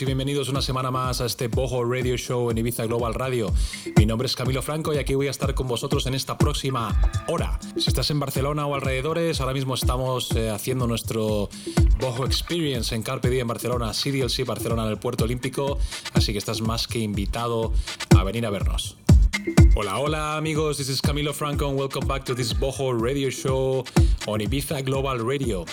y bienvenidos una semana más a este Boho Radio Show en Ibiza Global Radio. Mi nombre es Camilo Franco y aquí voy a estar con vosotros en esta próxima hora. Si estás en Barcelona o alrededores, ahora mismo estamos eh, haciendo nuestro Boho Experience en Carpe Diem Barcelona, CDLC Barcelona en el Puerto Olímpico, así que estás más que invitado a venir a vernos. Hola, hola amigos, this is Camilo Franco and welcome back to this Boho Radio Show on Ibiza Global Radio.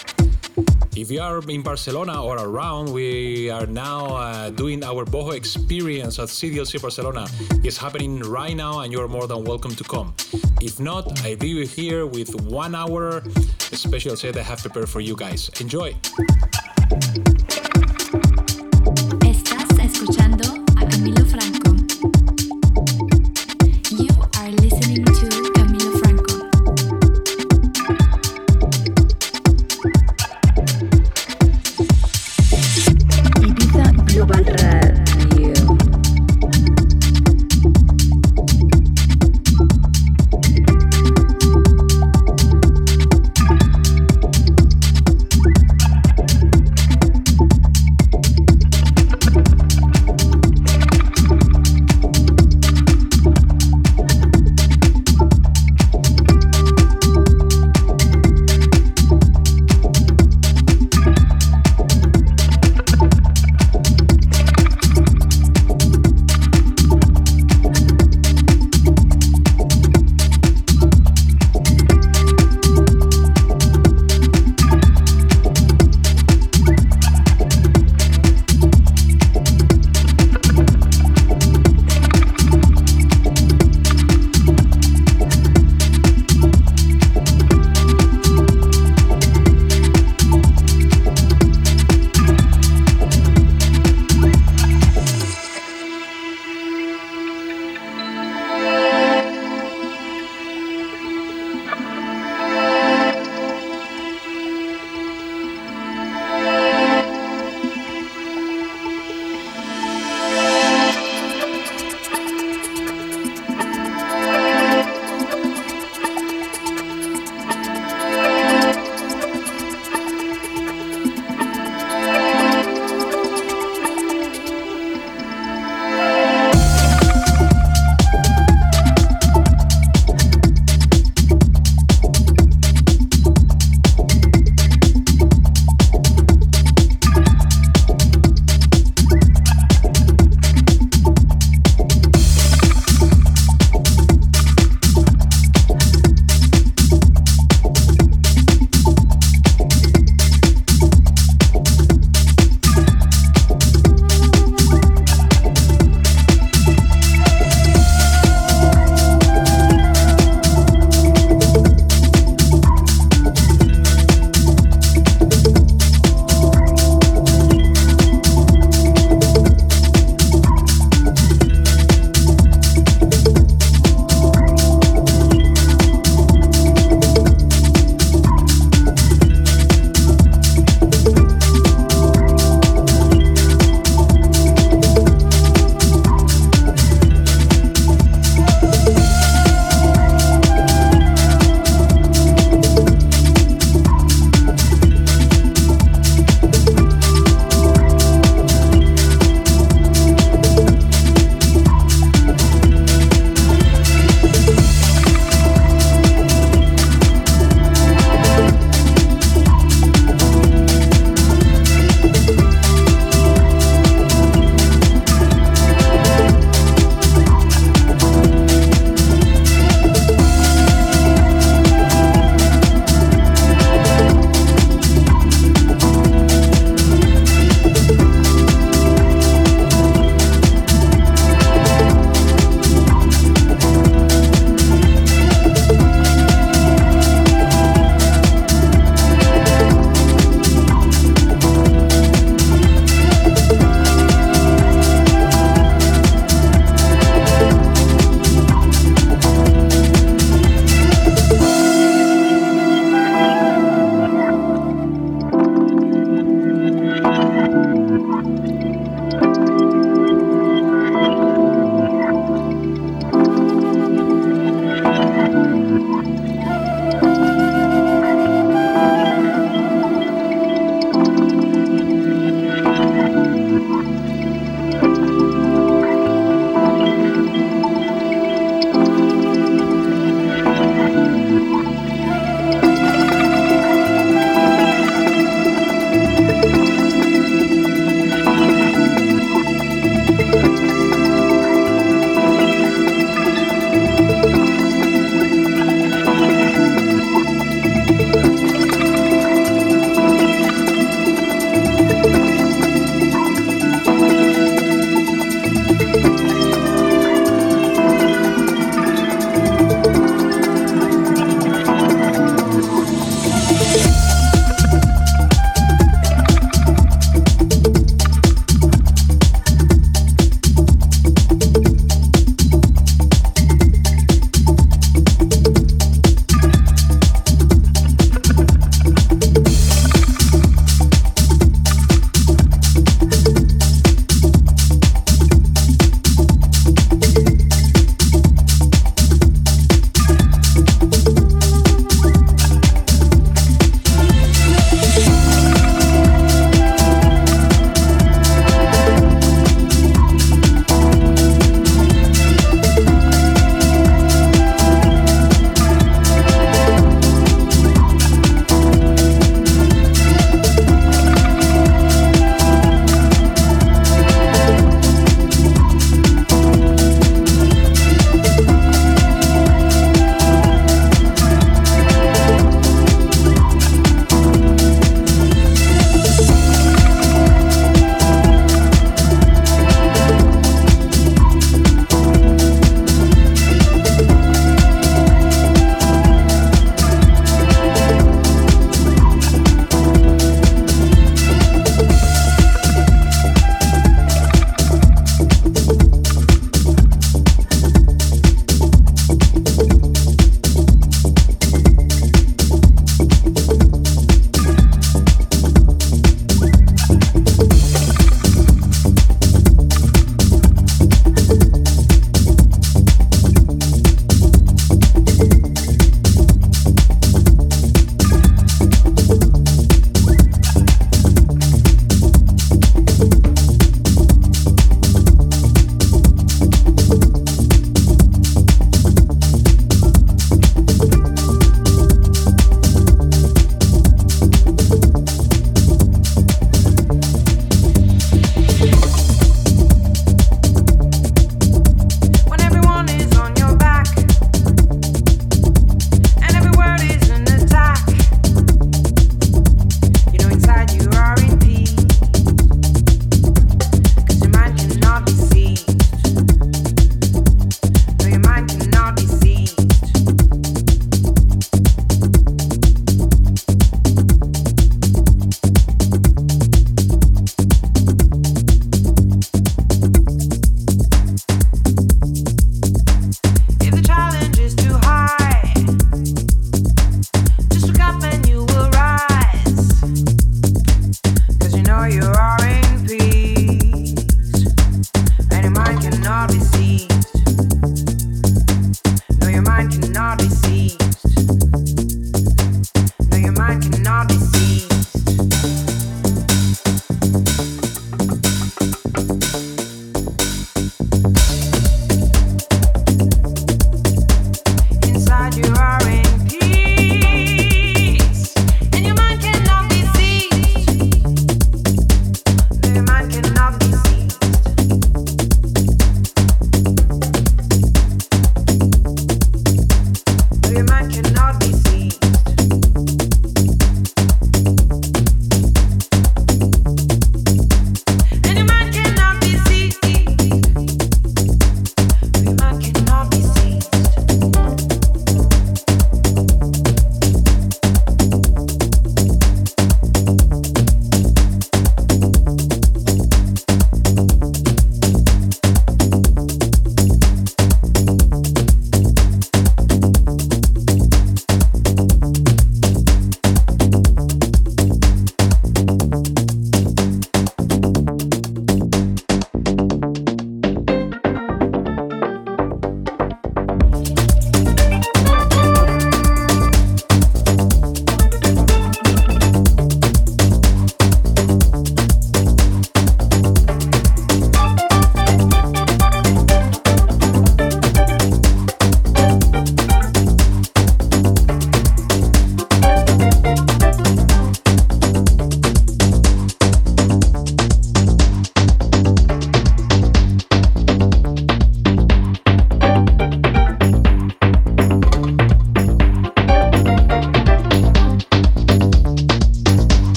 If you are in Barcelona or around, we are now uh, doing our Boho experience at CDLC Barcelona. It's happening right now, and you're more than welcome to come. If not, I leave you here with one hour special set I have prepared for you guys. Enjoy!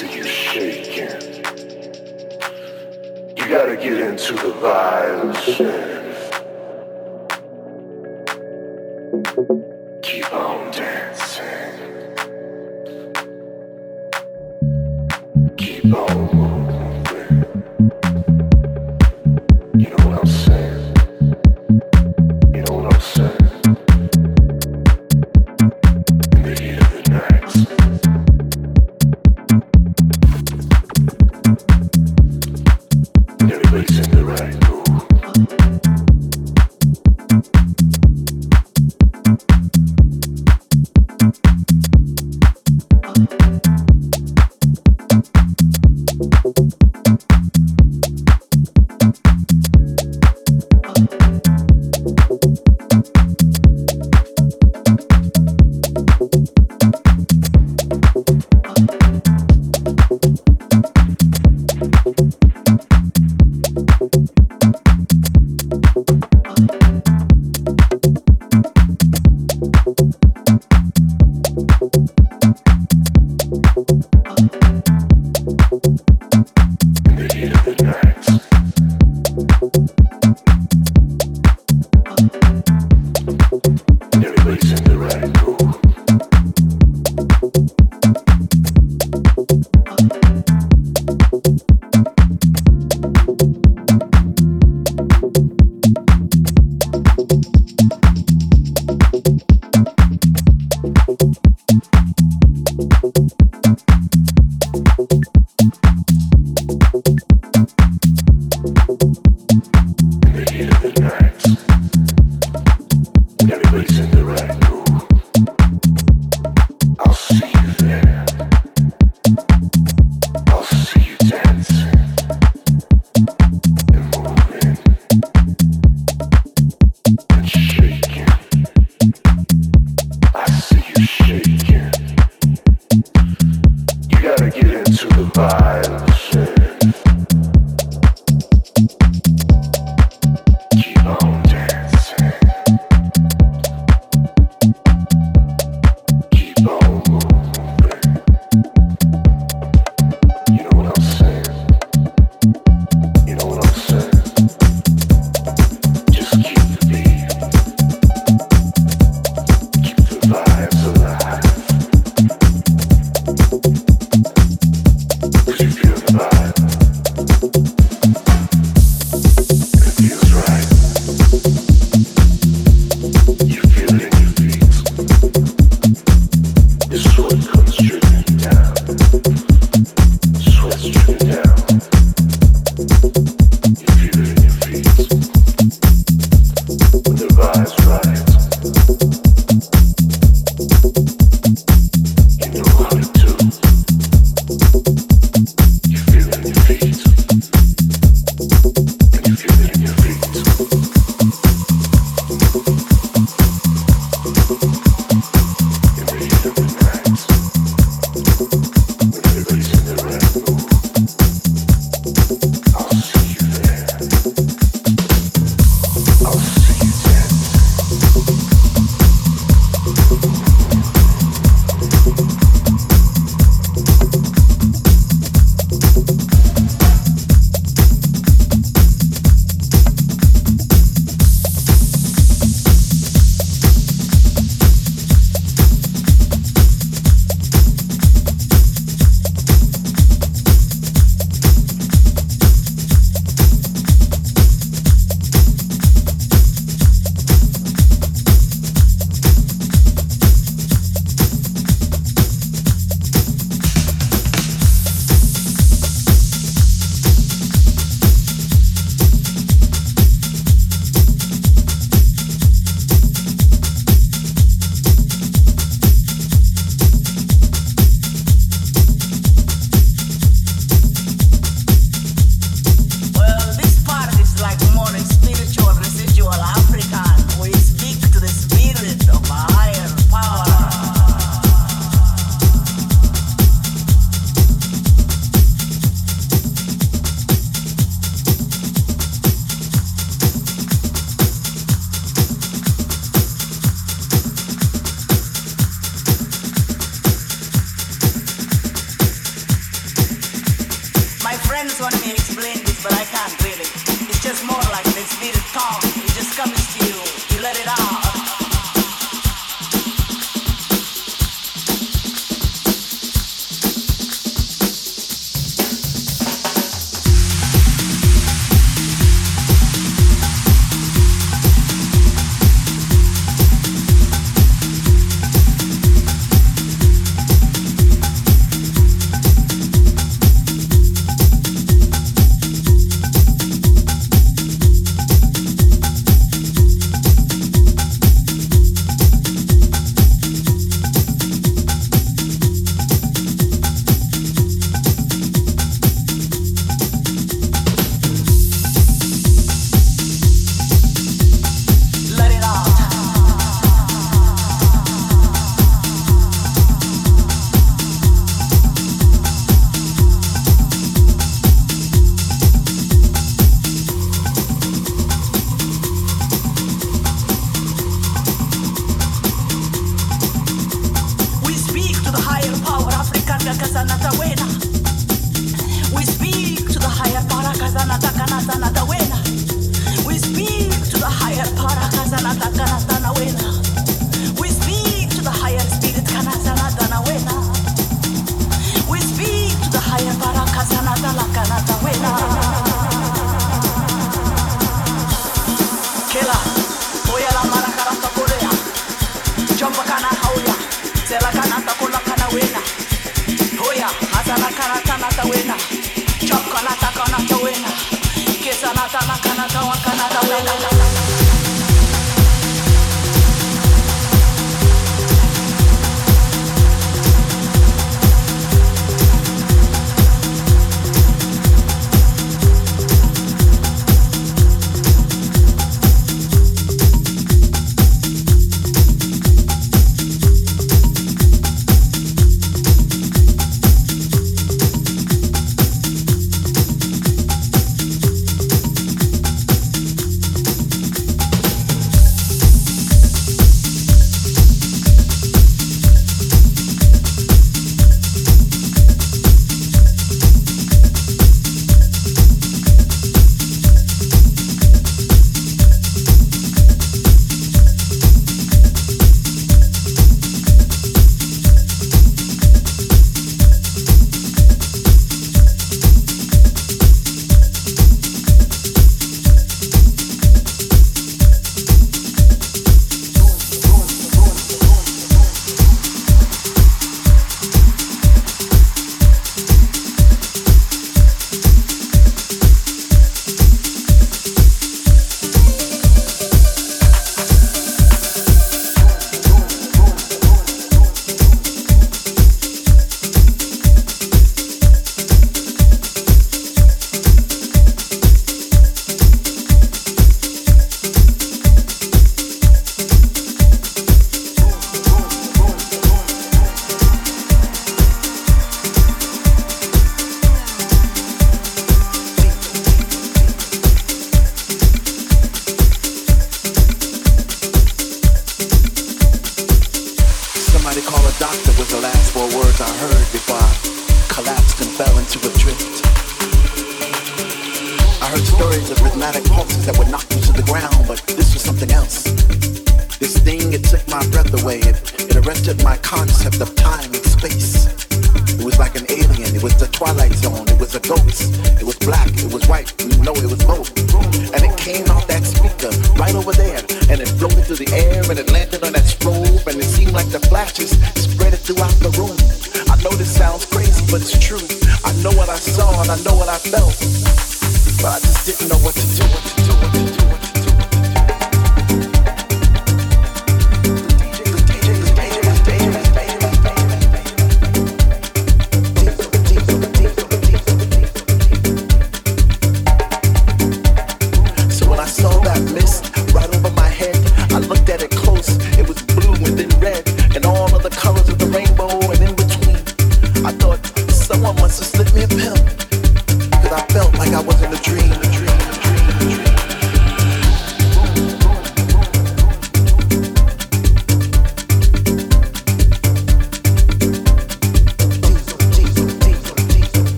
see you shaking. You gotta get into the violence.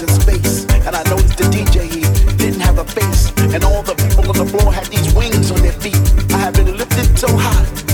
and I noticed the DJ he didn't have a face, and all the people on the floor had these wings on their feet. I have been lifted so high.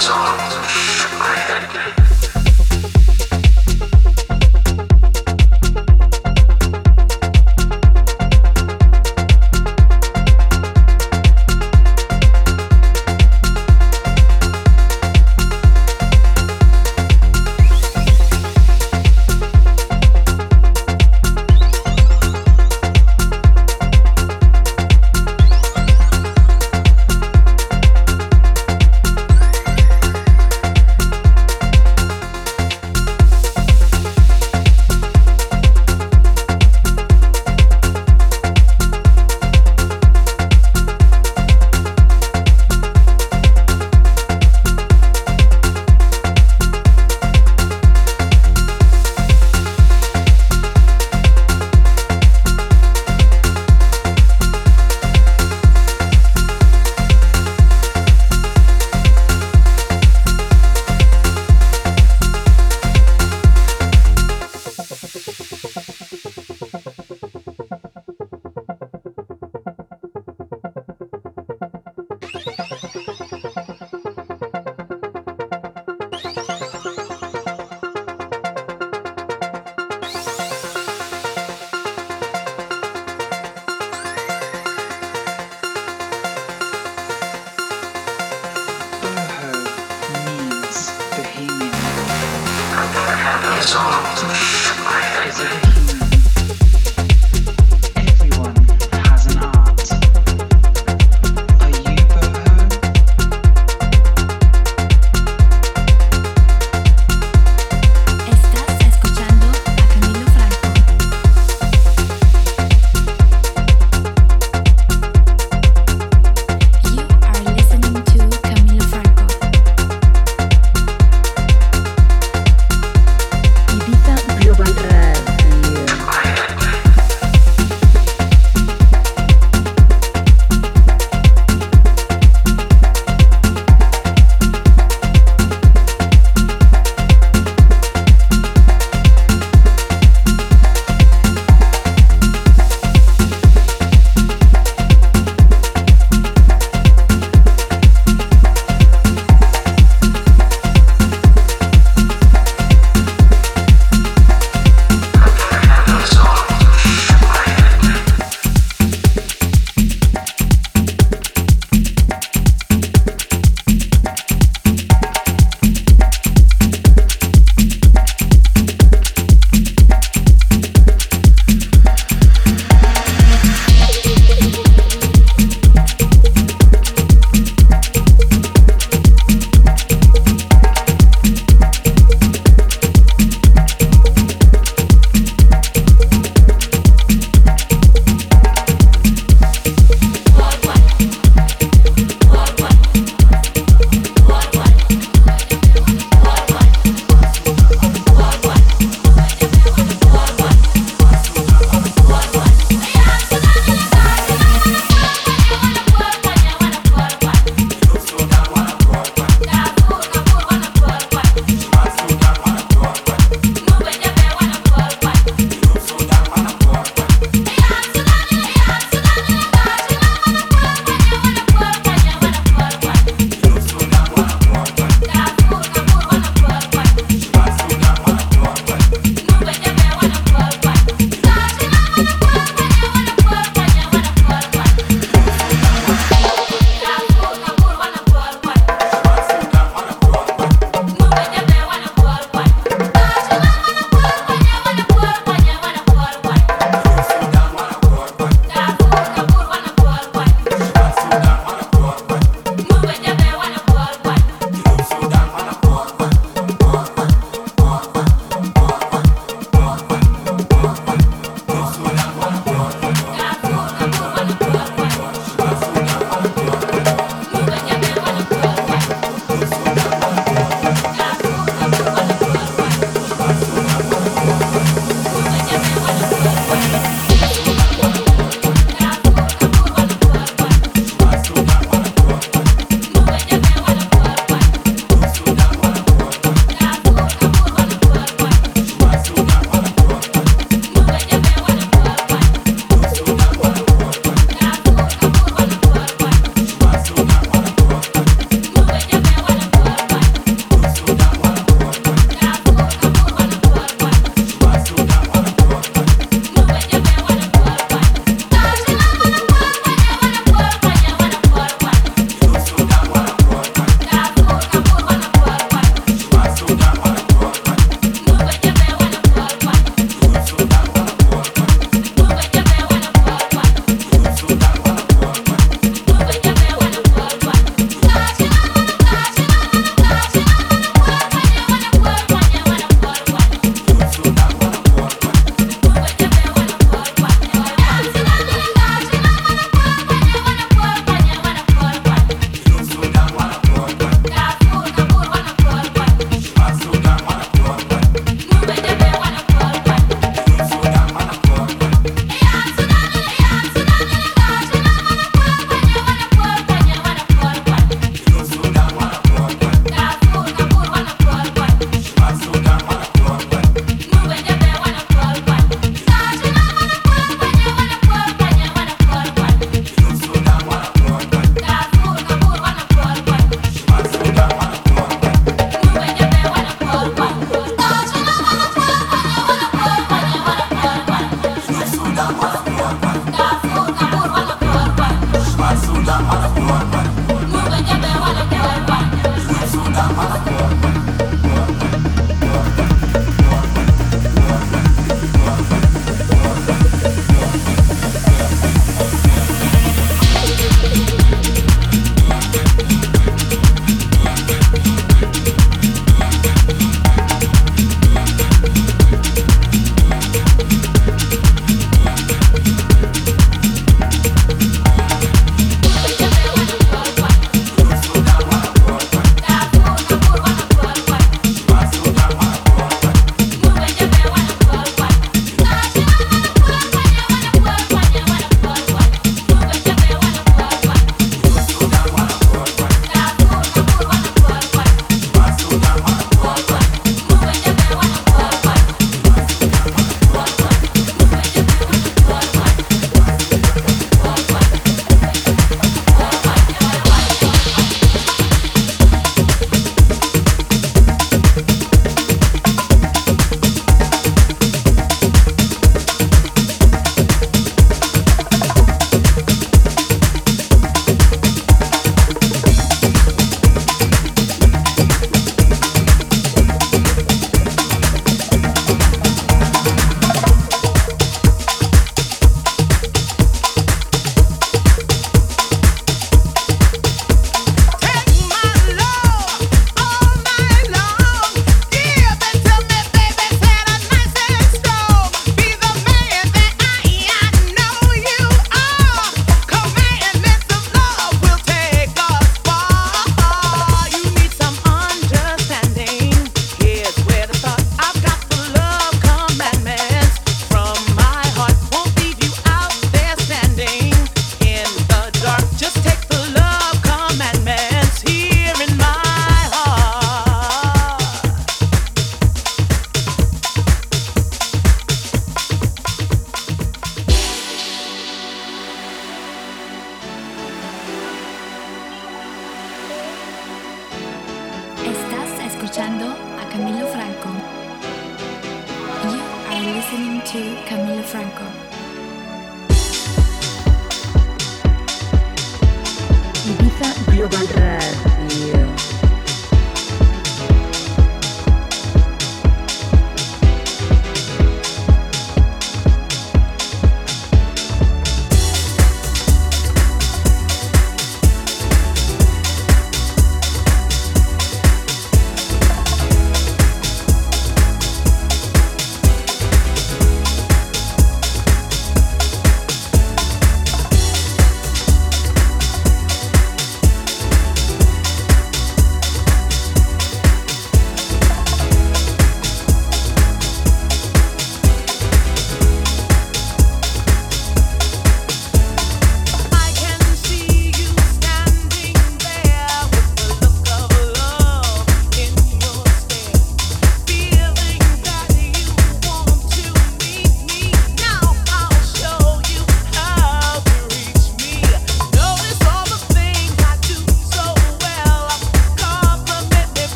That's all.